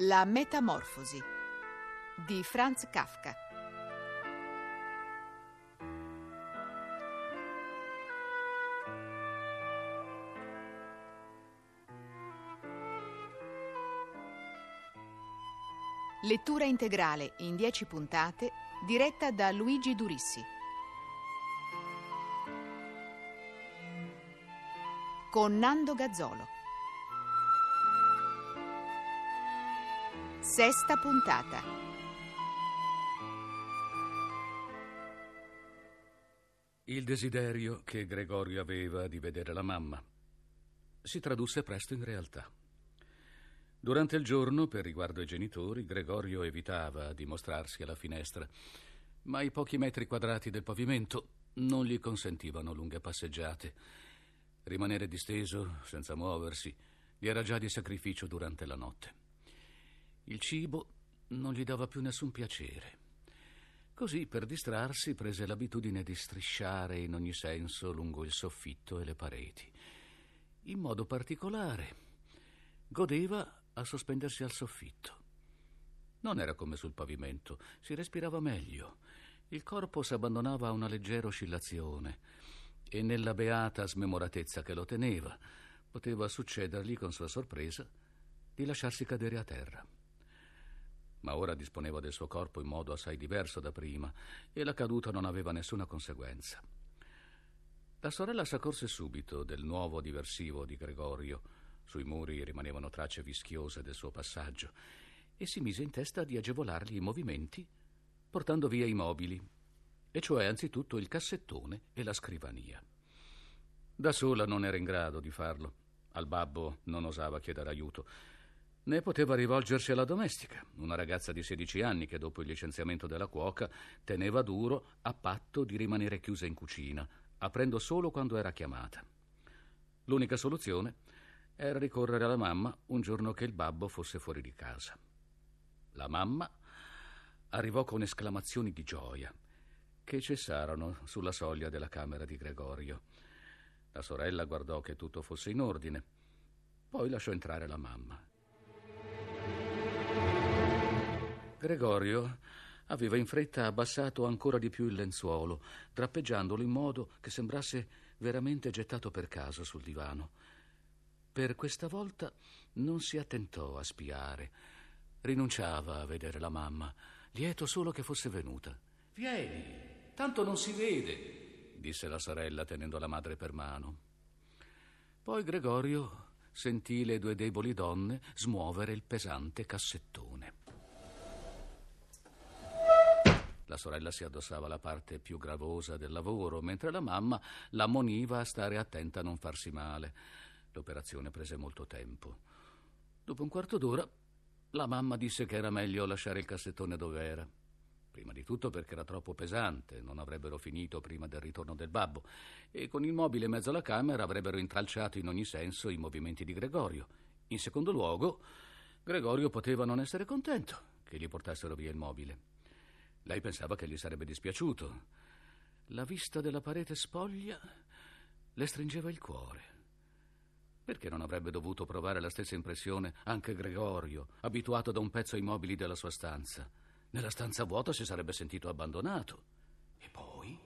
La metamorfosi di Franz Kafka. Lettura integrale in 10 puntate diretta da Luigi Durissi. Con Nando Gazzolo. Sesta puntata. Il desiderio che Gregorio aveva di vedere la mamma si tradusse presto in realtà. Durante il giorno, per riguardo ai genitori, Gregorio evitava di mostrarsi alla finestra, ma i pochi metri quadrati del pavimento non gli consentivano lunghe passeggiate. Rimanere disteso, senza muoversi, gli era già di sacrificio durante la notte. Il cibo non gli dava più nessun piacere. Così, per distrarsi, prese l'abitudine di strisciare in ogni senso lungo il soffitto e le pareti. In modo particolare, godeva a sospendersi al soffitto. Non era come sul pavimento, si respirava meglio. Il corpo s'abbandonava a una leggera oscillazione e nella beata smemoratezza che lo teneva, poteva succedergli, con sua sorpresa, di lasciarsi cadere a terra ma ora disponeva del suo corpo in modo assai diverso da prima e la caduta non aveva nessuna conseguenza. La sorella s'accorse subito del nuovo diversivo di Gregorio. Sui muri rimanevano tracce vischiose del suo passaggio e si mise in testa di agevolargli i movimenti portando via i mobili, e cioè anzitutto il cassettone e la scrivania. Da sola non era in grado di farlo. Al babbo non osava chiedere aiuto né poteva rivolgersi alla domestica, una ragazza di 16 anni che dopo il licenziamento della cuoca teneva duro a patto di rimanere chiusa in cucina, aprendo solo quando era chiamata. L'unica soluzione era ricorrere alla mamma un giorno che il babbo fosse fuori di casa. La mamma arrivò con esclamazioni di gioia che cessarono sulla soglia della camera di Gregorio. La sorella guardò che tutto fosse in ordine, poi lasciò entrare la mamma. Gregorio aveva in fretta abbassato ancora di più il lenzuolo, drappeggiandolo in modo che sembrasse veramente gettato per caso sul divano. Per questa volta non si attentò a spiare. Rinunciava a vedere la mamma, lieto solo che fosse venuta. Vieni, tanto non si vede, disse la sorella tenendo la madre per mano. Poi Gregorio sentì le due deboli donne smuovere il pesante cassettone. La sorella si addossava la parte più gravosa del lavoro, mentre la mamma l'ammoniva a stare attenta a non farsi male. L'operazione prese molto tempo. Dopo un quarto d'ora, la mamma disse che era meglio lasciare il cassettone dove era. Prima di tutto perché era troppo pesante, non avrebbero finito prima del ritorno del babbo, e con il mobile in mezzo alla camera avrebbero intralciato in ogni senso i movimenti di Gregorio. In secondo luogo, Gregorio poteva non essere contento che gli portassero via il mobile. Lei pensava che gli sarebbe dispiaciuto. La vista della parete spoglia le stringeva il cuore. Perché non avrebbe dovuto provare la stessa impressione anche Gregorio, abituato da un pezzo ai mobili della sua stanza? Nella stanza vuota si sarebbe sentito abbandonato. E poi,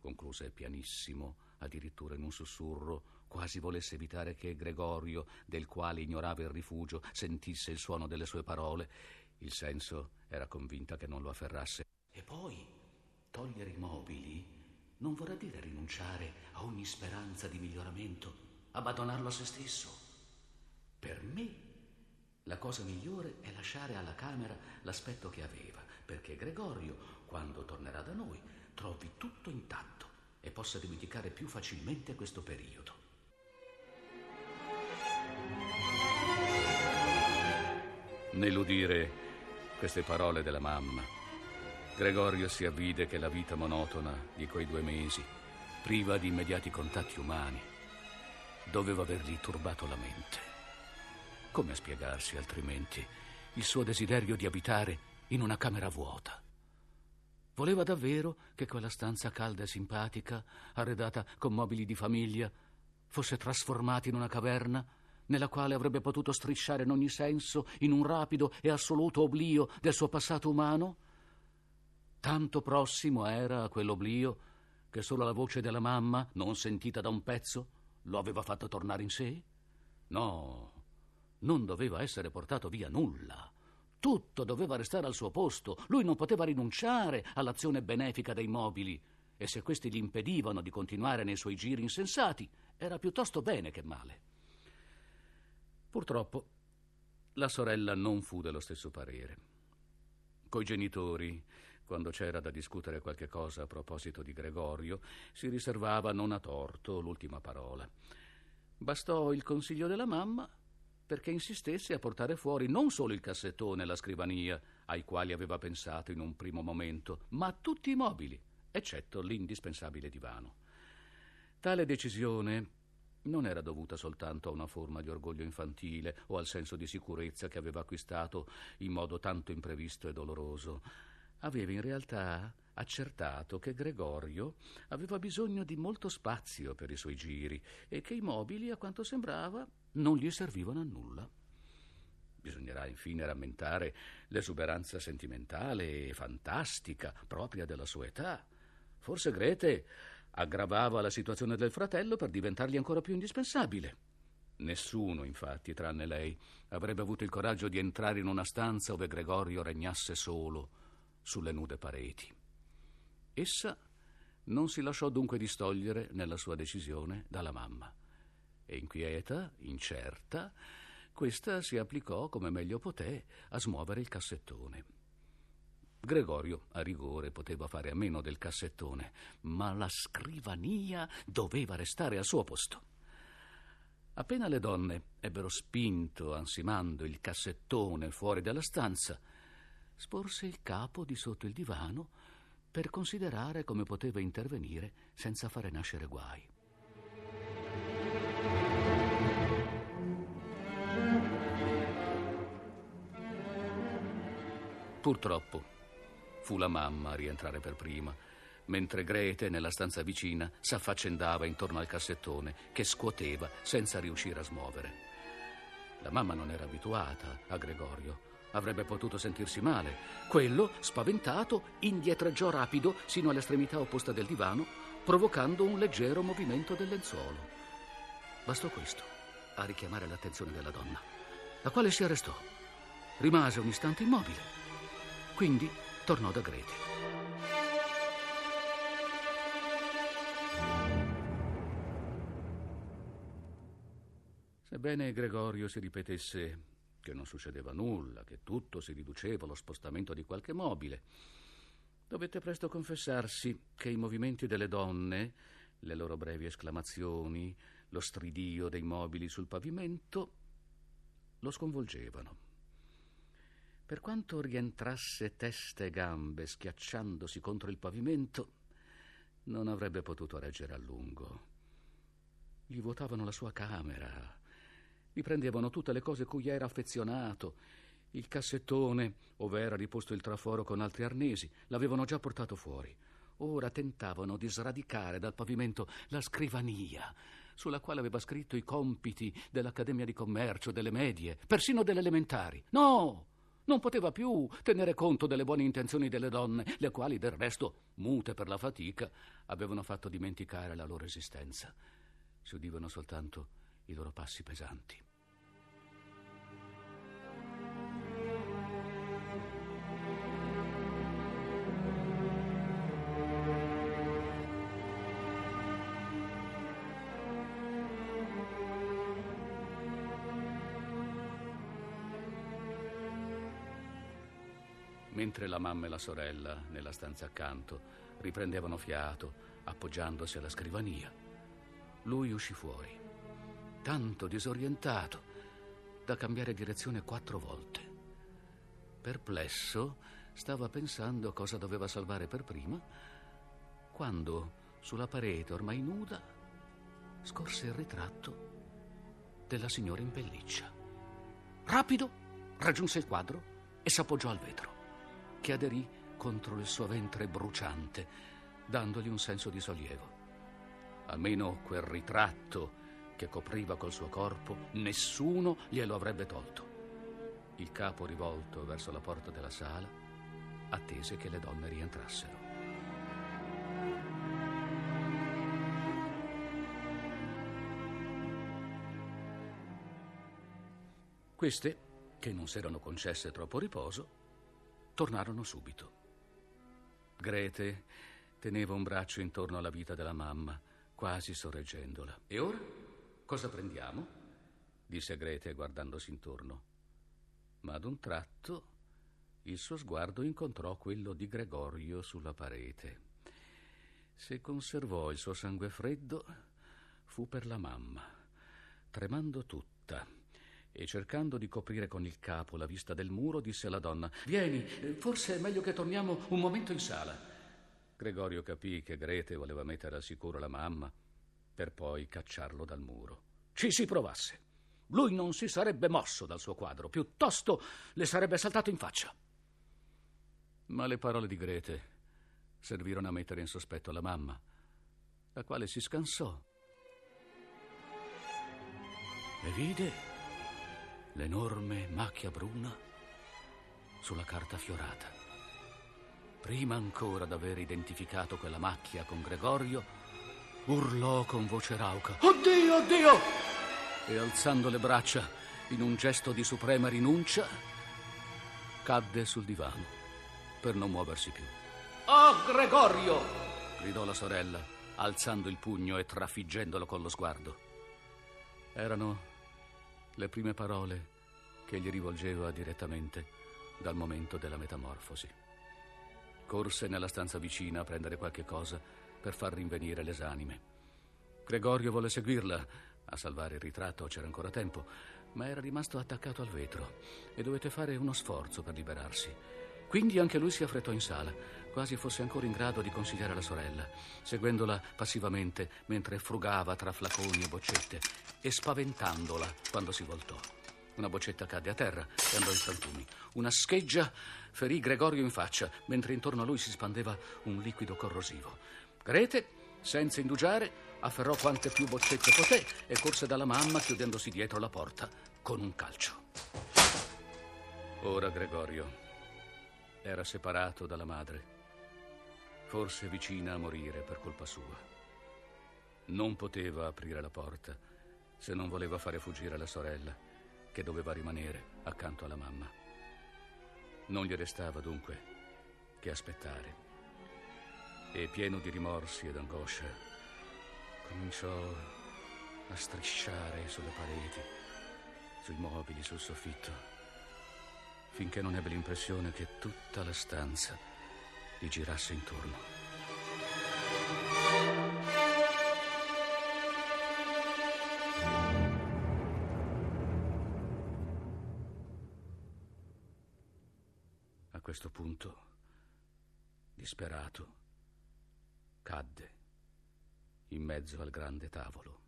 concluse pianissimo, addirittura in un sussurro, quasi volesse evitare che Gregorio, del quale ignorava il rifugio, sentisse il suono delle sue parole. Il senso era convinta che non lo afferrasse. E poi togliere i mobili non vorrà dire rinunciare a ogni speranza di miglioramento, abbandonarlo a se stesso. Per me la cosa migliore è lasciare alla camera l'aspetto che aveva, perché Gregorio, quando tornerà da noi, trovi tutto intatto e possa dimenticare più facilmente questo periodo. Nell'udire queste parole della mamma, Gregorio si avvide che la vita monotona di quei due mesi, priva di immediati contatti umani, doveva avergli turbato la mente. Come spiegarsi altrimenti il suo desiderio di abitare in una camera vuota? Voleva davvero che quella stanza calda e simpatica, arredata con mobili di famiglia, fosse trasformata in una caverna nella quale avrebbe potuto strisciare in ogni senso in un rapido e assoluto oblio del suo passato umano? Tanto prossimo era a quell'oblio che solo la voce della mamma, non sentita da un pezzo, lo aveva fatto tornare in sé? No, non doveva essere portato via nulla. Tutto doveva restare al suo posto. Lui non poteva rinunciare all'azione benefica dei mobili. E se questi gli impedivano di continuare nei suoi giri insensati, era piuttosto bene che male. Purtroppo la sorella non fu dello stesso parere. Coi genitori, quando c'era da discutere qualche cosa a proposito di Gregorio, si riservava non a torto l'ultima parola. Bastò il consiglio della mamma perché insistesse a portare fuori non solo il cassettone e la scrivania, ai quali aveva pensato in un primo momento, ma tutti i mobili, eccetto l'indispensabile divano. Tale decisione non era dovuta soltanto a una forma di orgoglio infantile o al senso di sicurezza che aveva acquistato in modo tanto imprevisto e doloroso. Aveva in realtà accertato che Gregorio aveva bisogno di molto spazio per i suoi giri e che i mobili, a quanto sembrava, non gli servivano a nulla. Bisognerà infine rammentare l'esuberanza sentimentale e fantastica propria della sua età. Forse Grete aggravava la situazione del fratello per diventargli ancora più indispensabile. Nessuno, infatti, tranne lei, avrebbe avuto il coraggio di entrare in una stanza dove Gregorio regnasse solo sulle nude pareti. Essa non si lasciò dunque distogliere nella sua decisione dalla mamma e inquieta, incerta, questa si applicò come meglio poté a smuovere il cassettone. Gregorio, a rigore, poteva fare a meno del cassettone, ma la scrivania doveva restare al suo posto. Appena le donne ebbero spinto, ansimando, il cassettone fuori dalla stanza, sporse il capo di sotto il divano per considerare come poteva intervenire senza fare nascere guai. Purtroppo fu la mamma a rientrare per prima, mentre Grete, nella stanza vicina, s'affaccendava intorno al cassettone che scuoteva senza riuscire a smuovere. La mamma non era abituata a Gregorio. Avrebbe potuto sentirsi male. Quello, spaventato, indietreggiò rapido sino all'estremità opposta del divano, provocando un leggero movimento del lenzuolo. Bastò questo a richiamare l'attenzione della donna, la quale si arrestò. Rimase un istante immobile quindi tornò da Grete. Sebbene Gregorio si ripetesse che non succedeva nulla, che tutto si riduceva allo spostamento di qualche mobile, dovette presto confessarsi che i movimenti delle donne, le loro brevi esclamazioni, lo stridio dei mobili sul pavimento, lo sconvolgevano. Per quanto rientrasse testa e gambe schiacciandosi contro il pavimento, non avrebbe potuto reggere a lungo. Gli vuotavano la sua camera, gli prendevano tutte le cose cui era affezionato, il cassettone, ove era riposto il traforo con altri arnesi, l'avevano già portato fuori. Ora tentavano di sradicare dal pavimento la scrivania, sulla quale aveva scritto i compiti dell'Accademia di Commercio, delle medie, persino delle elementari. No! Non poteva più tenere conto delle buone intenzioni delle donne, le quali del resto, mute per la fatica, avevano fatto dimenticare la loro esistenza. Si udivano soltanto i loro passi pesanti. Mentre la mamma e la sorella, nella stanza accanto, riprendevano fiato, appoggiandosi alla scrivania. Lui uscì fuori, tanto disorientato da cambiare direzione quattro volte. Perplesso, stava pensando cosa doveva salvare per prima, quando sulla parete ormai nuda scorse il ritratto della signora in pelliccia. Rapido raggiunse il quadro e s'appoggiò al vetro che aderì contro il suo ventre bruciante, dandogli un senso di sollievo. Almeno quel ritratto che copriva col suo corpo, nessuno glielo avrebbe tolto. Il capo rivolto verso la porta della sala, attese che le donne rientrassero. Queste, che non s'erano concesse troppo riposo, tornarono subito. Grete teneva un braccio intorno alla vita della mamma, quasi sorreggendola. E ora cosa prendiamo? disse Grete guardandosi intorno. Ma ad un tratto il suo sguardo incontrò quello di Gregorio sulla parete. Se conservò il suo sangue freddo, fu per la mamma, tremando tutta e cercando di coprire con il capo la vista del muro, disse alla donna: Vieni, forse è meglio che torniamo un momento in sala. Gregorio capì che Grete voleva mettere al sicuro la mamma per poi cacciarlo dal muro. Ci si provasse. Lui non si sarebbe mosso dal suo quadro, piuttosto le sarebbe saltato in faccia. Ma le parole di Grete servirono a mettere in sospetto la mamma, la quale si scansò e vide l'enorme macchia bruna sulla carta fiorata. Prima ancora d'aver identificato quella macchia con Gregorio, urlò con voce rauca: Oddio, oddio! E alzando le braccia in un gesto di suprema rinuncia, cadde sul divano per non muoversi più. Oh, Gregorio! gridò la sorella, alzando il pugno e trafiggendolo con lo sguardo. Erano le prime parole che gli rivolgeva direttamente dal momento della metamorfosi. Corse nella stanza vicina a prendere qualche cosa per far rinvenire l'esanime. Gregorio volle seguirla. A salvare il ritratto c'era ancora tempo, ma era rimasto attaccato al vetro e dovette fare uno sforzo per liberarsi. Quindi anche lui si affrettò in sala, quasi fosse ancora in grado di consigliare la sorella, seguendola passivamente mentre frugava tra flaconi e boccette e spaventandola quando si voltò. Una boccetta cadde a terra e andò in frantumi. Una scheggia ferì Gregorio in faccia, mentre intorno a lui si spandeva un liquido corrosivo. Grete, senza indugiare, afferrò quante più boccette poté e corse dalla mamma chiudendosi dietro la porta con un calcio. Ora Gregorio era separato dalla madre, forse vicina a morire per colpa sua. Non poteva aprire la porta se non voleva fare fuggire la sorella, che doveva rimanere accanto alla mamma. Non gli restava dunque che aspettare. E pieno di rimorsi ed angoscia, cominciò a strisciare sulle pareti, sui mobili, sul soffitto, finché non ebbe l'impressione che tutta la stanza gli girasse intorno. questo punto, disperato, cadde in mezzo al grande tavolo.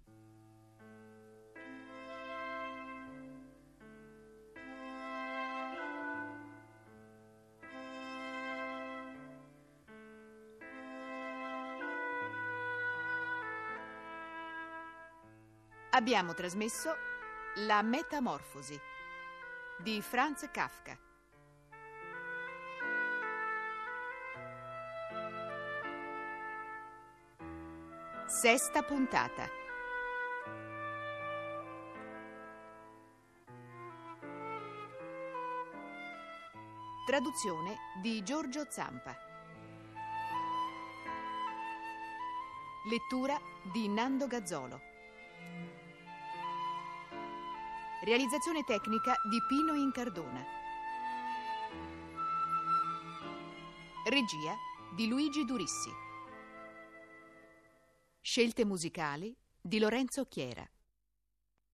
Abbiamo trasmesso La Metamorfosi di Franz Kafka. Sesta puntata. Traduzione di Giorgio Zampa. Lettura di Nando Gazzolo. Realizzazione tecnica di Pino Incardona. Regia di Luigi Durissi. Scelte musicali di Lorenzo Chiera.